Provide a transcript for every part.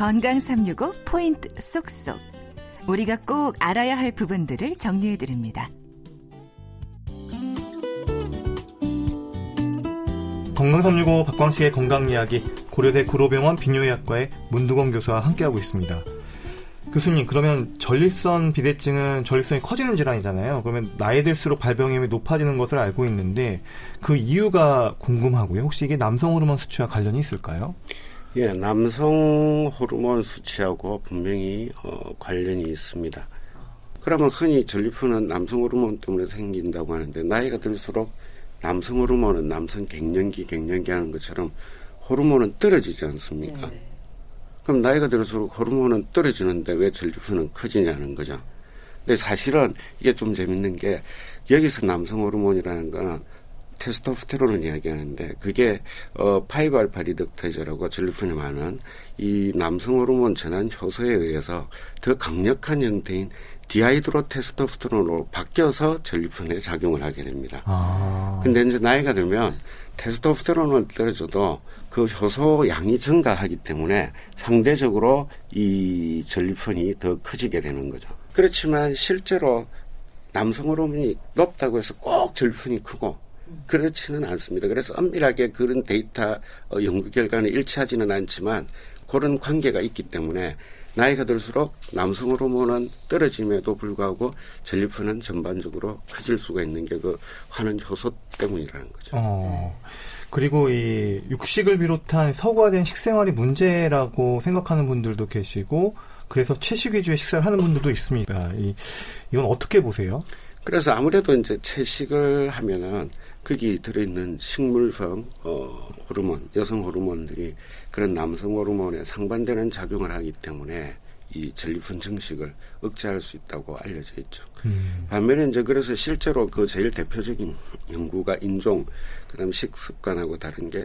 건강 365 포인트 쏙쏙. 우리가 꼭 알아야 할 부분들을 정리해 드립니다. 건강 365 박광식의 건강 이야기 고려대 구로병원 비뇨의학과의 문두건 교수와 함께하고 있습니다. 교수님, 그러면 전립선 비대증은 전립선이 커지는 질환이잖아요. 그러면 나이 들수록 발병률이 높아지는 것을 알고 있는데 그 이유가 궁금하고요. 혹시 이게 남성 호르몬 수치와 관련이 있을까요? 예, 남성 호르몬 수치하고 분명히 어, 관련이 있습니다. 그러면 흔히 전립선은 남성 호르몬 때문에 생긴다고 하는데 나이가 들수록 남성 호르몬은 남성 갱년기, 갱년기 하는 것처럼 호르몬은 떨어지지 않습니까? 네. 그럼 나이가 들수록 호르몬은 떨어지는데 왜 전립선은 커지냐는 거죠. 근데 사실은 이게 좀 재밌는 게 여기서 남성 호르몬이라는 거는 테스토스테론을 이야기하는데 그게 어 five alpha reductase라고 전립선에 많은 이 남성 호르몬 전환 효소에 의해서 더 강력한 형태인 dihydrotestosterone으로 바뀌어서 전립선에 작용을 하게 됩니다. 아. 근데 이제 나이가 들면 테스토스테론을 떨어져도 그 효소 양이 증가하기 때문에 상대적으로 이 전립선이 더 커지게 되는 거죠. 그렇지만 실제로 남성 호르몬이 높다고 해서 꼭 전립선이 크고 그렇지는 않습니다. 그래서 엄밀하게 그런 데이터 어, 연구 결과는 일치하지는 않지만 그런 관계가 있기 때문에 나이가 들수록 남성 호르몬은 떨어짐에도 불구하고 전립선은 전반적으로 커질 수가 있는 게 그 화는 효소 때문이라는 거죠. 어, 그리고 이 육식을 비롯한 서구화된 식생활이 문제라고 생각하는 분들도 계시고 그래서 채식 위주의 식사를 하는 분들도 있습니다. 이, 이건 어떻게 보세요? 그래서 아무래도 이제 채식을 하면은 거기 들어있는 식물성 어, 호르몬, 여성 호르몬들이 그런 남성 호르몬에 상반되는 작용을 하기 때문에 이 전립선 증식을 억제할 수 있다고 알려져 있죠. 음. 반면에 이제 그래서 실제로 그 제일 대표적인 연구가 인종, 그다음 식습관하고 다른 게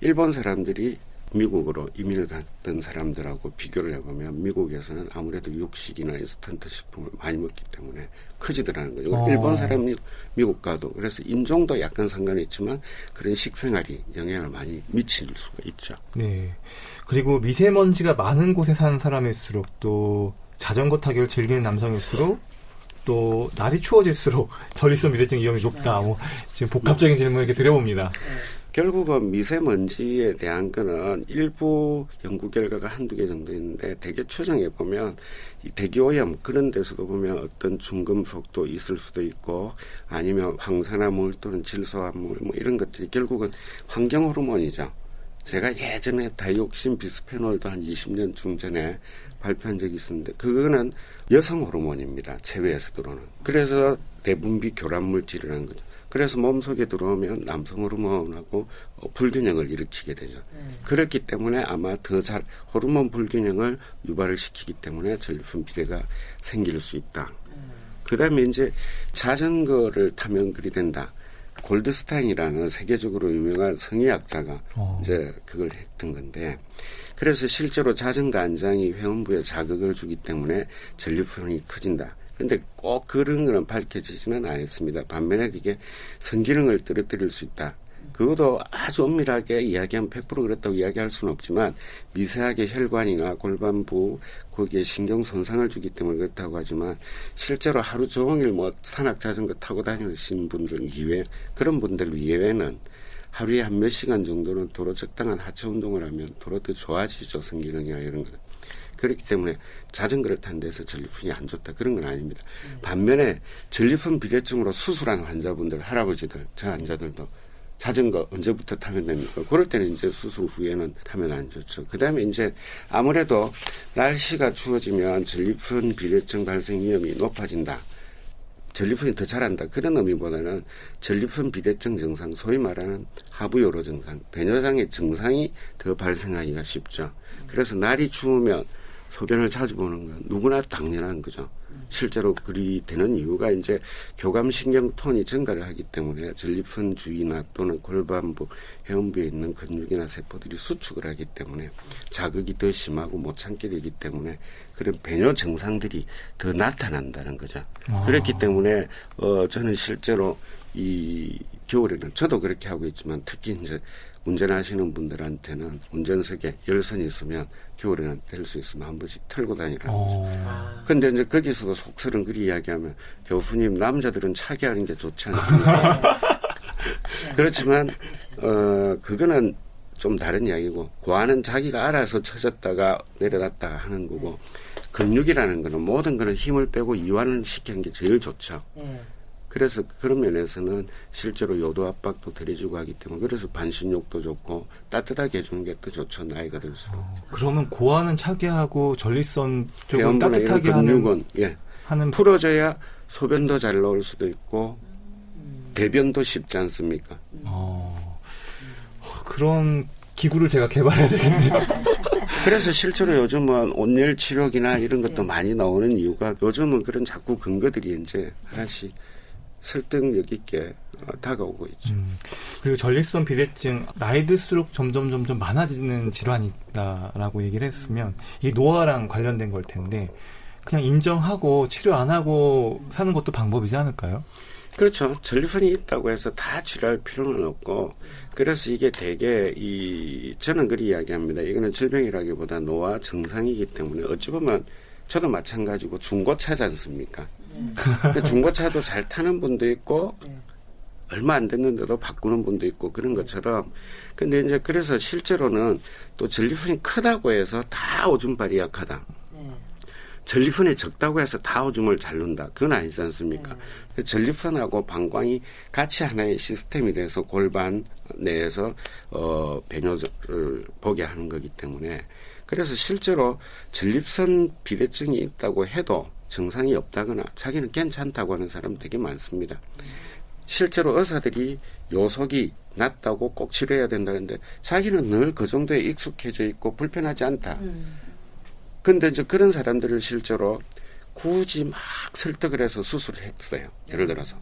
일본 사람들이 미국으로 이민을 갔던 사람들하고 비교를 해보면 미국에서는 아무래도 육식이나 인스턴트 식품을 많이 먹기 때문에 커지더라는 거죠. 어. 일본 사람이 미국 가도 그래서 인종도 약간 상관이 있지만 그런 식생활이 영향을 많이 미칠 수가 있죠. 네. 그리고 미세먼지가 많은 곳에 사는 사람일수록 또 자전거 타기를 즐기는 남성일수록 또 날이 추워질수록 전립선 미세증 위험이 높다. 뭐 지금 복합적인 질문 을 이렇게 드려봅니다. 결국은 미세먼지에 대한 거는 일부 연구 결과가 한두 개 정도 있는데 대개 추정해 보면 이 대기오염 그런 데서도 보면 어떤 중금속도 있을 수도 있고 아니면 황산화물 또는 질소화물 뭐 이런 것들이 결국은 환경 호르몬이죠. 제가 예전에 다이옥신 비스페놀도 한 20년 중전에 발표한 적이 있었는데 그거는 여성 호르몬입니다. 체외에서 들어오는. 그래서 내분비 교란 물질이라는 거죠. 그래서 몸속에 들어오면 남성 호르몬하고 어, 불균형을 일으키게 되죠. 음. 그렇기 때문에 아마 더 잘 호르몬 불균형을 유발을 시키기 때문에 전립선 비대가 생길 수 있다. 음. 그다음에 이제 자전거를 타면 그리 된다. 골드스타인이라는 세계적으로 유명한 성의학자가 어. 이제 그걸 했던 건데 그래서 실제로 자전거 안장이 회원부에 자극을 주기 때문에 전립선이 커진다. 근데 꼭 그런 거는 밝혀지지는 않았습니다. 반면에 그게 성기능을 떨어뜨릴 수 있다. 그것도 아주 엄밀하게 이야기하면 100% 그렇다고 이야기할 수는 없지만 미세하게 혈관이나 골반부 거기에 신경 손상을 주기 때문에 그렇다고 하지만 실제로 하루 종일 뭐 산악 자전거 타고 다니신 분들 이외 그런 분들 이외에는 하루에 한 몇 시간 정도는 도로 적당한 하체 운동을 하면 도로 더 좋아지죠 성기능이나 이런 거. 그렇기 때문에 자전거를 탄 데서 전립선이 안 좋다 그런 건 아닙니다. 음. 반면에 전립선 비대증으로 수술한 환자분들 할아버지들 저 환자들도 자전거 언제부터 타면 됩니까? 그럴 때는 이제 수술 후에는 타면 안 좋죠. 그 다음에 이제 아무래도 날씨가 추워지면 전립선 비대증 발생 위험이 높아진다. 전립선이 더 자란다. 그런 의미보다는 전립선 비대증 증상, 소위 말하는 하부요로 증상, 배뇨장의 증상이 더 발생하기가 쉽죠. 그래서 날이 추우면 소변을 자주 보는 건 누구나 당연한 거죠. 실제로 그리 되는 이유가 이제 교감신경 톤이 증가를 하기 때문에 전립선 주위나 또는 골반부, 회원부에 있는 근육이나 세포들이 수축을 하기 때문에 자극이 더 심하고 못 참게 되기 때문에 그런 배뇨 증상들이 더 나타난다는 거죠. 아. 그렇기 때문에 어 저는 실제로 이 겨울에는 저도 그렇게 하고 있지만 특히 이제 운전하시는 분들한테는 운전석에 열선이 있으면 겨울에는 될 수 있으면 한 번씩 털고 다니라는 어. 거죠. 근데 이제 거기서도 속설은 그리 이야기하면 교수님 남자들은 차게 하는 게 좋지 않습니까? 그렇지만 어 그거는 좀 다른 이야기고 고아는 자기가 알아서 쳐졌다가 내려놨다가 하는 거고 근육이라는 거는 모든 거는 힘을 빼고 이완을 시키는 게 제일 좋죠. 예. 그래서 그런 면에서는 실제로 요도 압박도 들여주고 하기 때문에 그래서 반신욕도 좋고 따뜻하게 해주는 게 더 좋죠 나이가 들수록 그러면 고아는 차게 하고 전립선 쪽은 따뜻하게 하는 근육은 예 하는 풀어져야 소변도 잘 나올 수도 있고 대변도 쉽지 않습니까? 어, 그런 기구를 제가 개발해야 되겠네요. 그래서 실제로 요즘은 온열 치료기나 이런 것도 네. 많이 나오는 이유가 요즘은 그런 자꾸 근거들이 이제 하나씩 설득력 있게 어, 다가오고 있죠. 음, 그리고 전립선 비대증 나이 들수록 점점 점점 많아지는 질환이다라고 얘기를 했으면 이게 노화랑 관련된 걸 텐데 그냥 인정하고 치료 안 하고 사는 것도 방법이지 않을까요? 그렇죠. 전립선이 있다고 해서 다 치료할 필요는 없고 그래서 이게 대개 이 저는 그리 이야기합니다. 이거는 질병이라기보다 노화 증상이기 때문에 어찌 보면 저도 마찬가지고 중고차지 않습니까? 근데 중고차도 잘 타는 분도 있고 네. 얼마 안 됐는데도 바꾸는 분도 있고 그런 것처럼 근데 이제 그래서 실제로는 또 전립선이 크다고 해서 다 오줌발이 약하다. 네. 전립선이 적다고 해서 다 오줌을 잘 넣는다. 그건 아니지 않습니까? 그 전립선하고 방광이 같이 하나의 시스템이 돼서 골반 내에서 어 배뇨를 보게 하는 거기 때문에 그래서 실제로 전립선 비대증이 있다고 해도 증상이 없다거나 자기는 괜찮다고 하는 사람 되게 많습니다. 실제로 의사들이 요속이 낮다고 꼭 치료해야 된다는데 자기는 늘 그 정도에 익숙해져 있고 불편하지 않다. 음. 근데 이제 그런 사람들을 실제로 굳이 막 설득을 해서 수술을 했어요. 예를 들어서.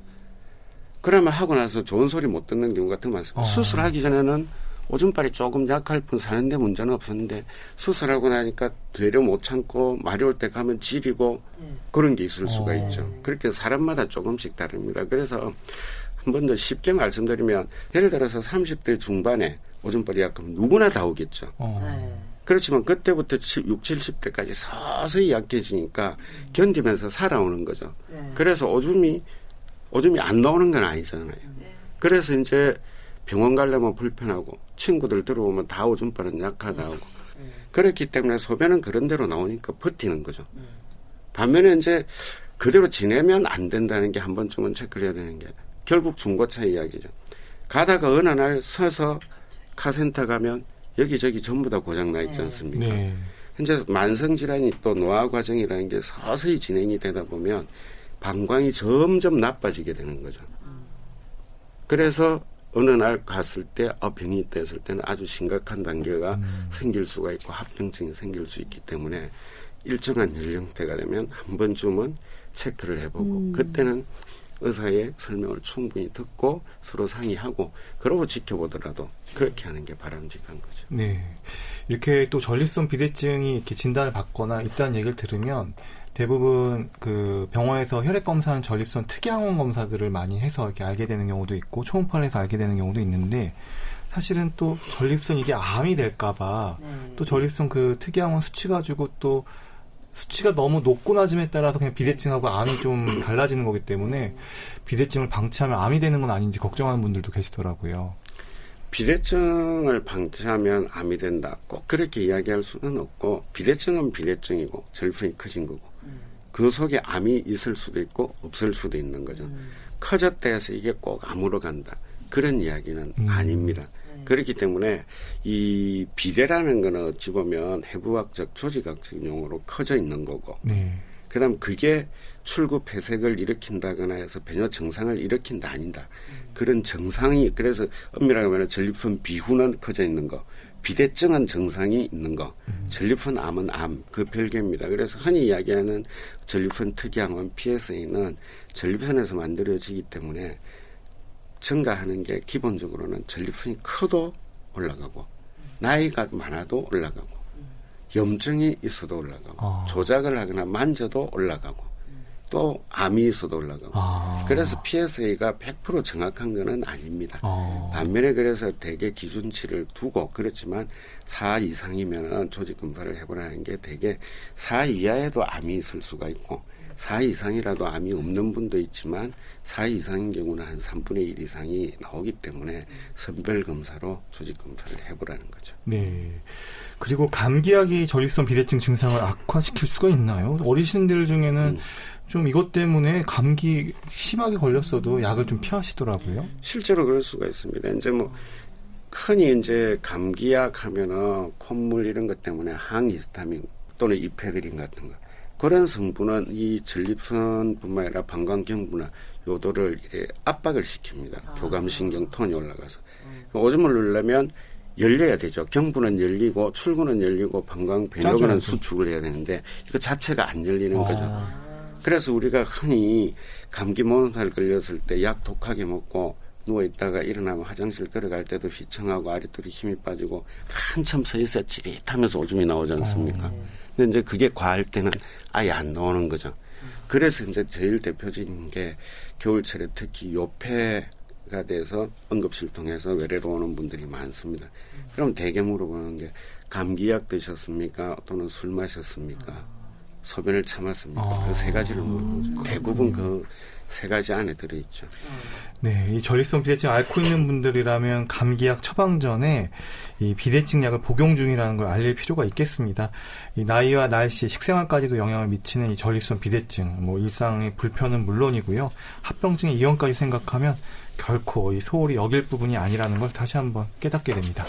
그러면 하고 나서 좋은 소리 못 듣는 경우가 더 많습니다. 어. 수술하기 전에는 오줌발이 조금 약할 뿐 사는데 문제는 없었는데 수술하고 나니까 되려 못 참고 말이 올때 가면 지리고 네. 그런 게 있을 수가 어. 있죠. 그렇게 사람마다 조금씩 다릅니다. 그래서 한 번 더 쉽게 말씀드리면 예를 들어서 30대 중반에 오줌발이 약하면 누구나 다 오겠죠. 어. 네. 그렇지만 그때부터 6, 70대까지 서서히 약해지니까 견디면서 살아오는 거죠. 네. 그래서 오줌이 오줌이 안 나오는 건 아니잖아요. 그래서 이제 병원 가려면 불편하고 친구들 들어오면 다 오줌발은 약하다 하고 그렇기 때문에 소변은 그런 대로 나오니까 버티는 거죠. 반면에 이제 그대로 지내면 안 된다는 게 한 번쯤은 체크를 해야 되는 게 결국 중고차 이야기죠. 가다가 어느 날 서서 카센터 가면 여기저기 전부 다 고장 나 있지 않습니까? 네. 현재 만성 질환이 또 노화 과정이라는 게 서서히 진행이 되다 보면 방광이 점점 나빠지게 되는 거죠. 그래서 어느 날 갔을 때 아, 병이 했을 때는 아주 심각한 단계가 생길 수가 있고 합병증이 생길 수 있기 때문에 일정한 연령대가 되면 한 번쯤은 체크를 해보고 그때는 의사의 설명을 충분히 듣고 서로 상의하고 그러고 지켜보더라도 그렇게 하는 게 바람직한 거죠. 네. 이렇게 또 전립선 비대증이 이렇게 진단을 받거나 있다는 얘기를 들으면 대부분 그 병원에서 혈액 검사는 전립선 특이항원 검사들을 많이 해서 이렇게 알게 되는 경우도 있고 초음파를 해서 알게 되는 경우도 있는데 사실은 또 전립선 이게 암이 될까봐 네. 또 전립선 그 특이항원 수치 가지고 또 수치가 너무 높고 낮음에 따라서 그냥 비대증하고 암이 좀 달라지는 거기 때문에 비대증을 방치하면 암이 되는 건 아닌지 걱정하는 분들도 계시더라고요. 비대증을 방치하면 암이 된다. 꼭 그렇게 이야기할 수는 없고 비대증은 비대증이고 전립선이 커진 거고 그 속에 암이 있을 수도 있고 없을 수도 있는 거죠. 커졌다 해서 이게 꼭 암으로 간다. 그런 이야기는 음. 아닙니다. 그렇기 때문에 이 비대라는 거는 어찌 보면 해부학적 조직학적 용어로 커져 있는 거고 네. 그 다음 그게 출구 폐색을 일으킨다거나 해서 배뇨 증상을 일으킨다 아니다. 그런 증상이 그래서 엄밀하게 말하면 전립선 비후는 커져 있는 거, 비대증은 증상이 있는 거, 전립선 암은 암 그 별개입니다. 그래서 흔히 이야기하는 전립선 특이항원 PSA는 전립선에서 만들어지기 때문에 증가하는 게 기본적으로는 전립선이 커도 올라가고 나이가 많아도 올라가고 염증이 있어도 올라가고 아. 조작을 하거나 만져도 올라가고 또 암이 있어도 올라가고. 아. 그래서 PSA가 100% 정확한 거는 아닙니다. 아. 반면에 그래서 대개 기준치를 두고 그렇지만 4 이상이면 조직 검사를 해보라는 게 대개 4 이하에도 암이 있을 수가 있고 4 이상이라도 암이 없는 분도 있지만 4 이상인 경우는 한 3분의 1 이상이 나오기 때문에 선별 검사로 조직 검사를 해보라는 거죠. 네. 그리고 감기약이 전립선 비대증 증상을 악화시킬 수가 있나요? 어르신들 중에는 음. 좀 이것 때문에 감기 심하게 걸렸어도 약을 좀 피하시더라고요. 실제로 그럴 수가 있습니다. 이제 뭐 흔히 이제 감기약 하면은 콧물 이런 것 때문에 항히스타민 또는 이페드린 같은 거 그런 성분은 이 전립선뿐만 아니라 방광경부나 요도를 압박을 시킵니다. 아. 교감신경 톤이 올라가서 음. 오줌을 누르려면 열려야 되죠. 경부는 열리고 출구는 열리고 방광 배력은 수축을 해야 되는데 이거 자체가 안 열리는 아. 거죠. 그래서 우리가 흔히 감기 몸살 걸렸을 때 약 독하게 먹고 누워 있다가 일어나면 화장실 걸어갈 때도 휘청하고 아랫돌이 힘이 빠지고 한참 서 있어야 찌릿하면서 오줌이 나오지 않습니까? 어. 근데 이제 그게 과할 때는 아예 안 나오는 거죠. 그래서 이제 제일 대표적인 게 겨울철에 특히 요폐 가 돼서 응급실 통해서 외래로 오는 분들이 많습니다. 그럼 대개 물어보는 게 감기약 드셨습니까? 또는 술 마셨습니까? 소변을 참았습니까? 아. 그세 가지를 물어보죠. 대부분 그 세 가지 안에 들어있죠. 네, 이 전립선 비대증 앓고 있는 분들이라면 감기약 처방 전에 이 비대증 약을 복용 중이라는 걸 알릴 필요가 있겠습니다. 이 나이와 날씨, 식생활까지도 영향을 미치는 이 전립선 비대증, 뭐 일상의 불편은 물론이고요. 합병증의 이원까지 생각하면 결코 이 소홀히 여길 부분이 아니라는 걸 다시 한번 깨닫게 됩니다.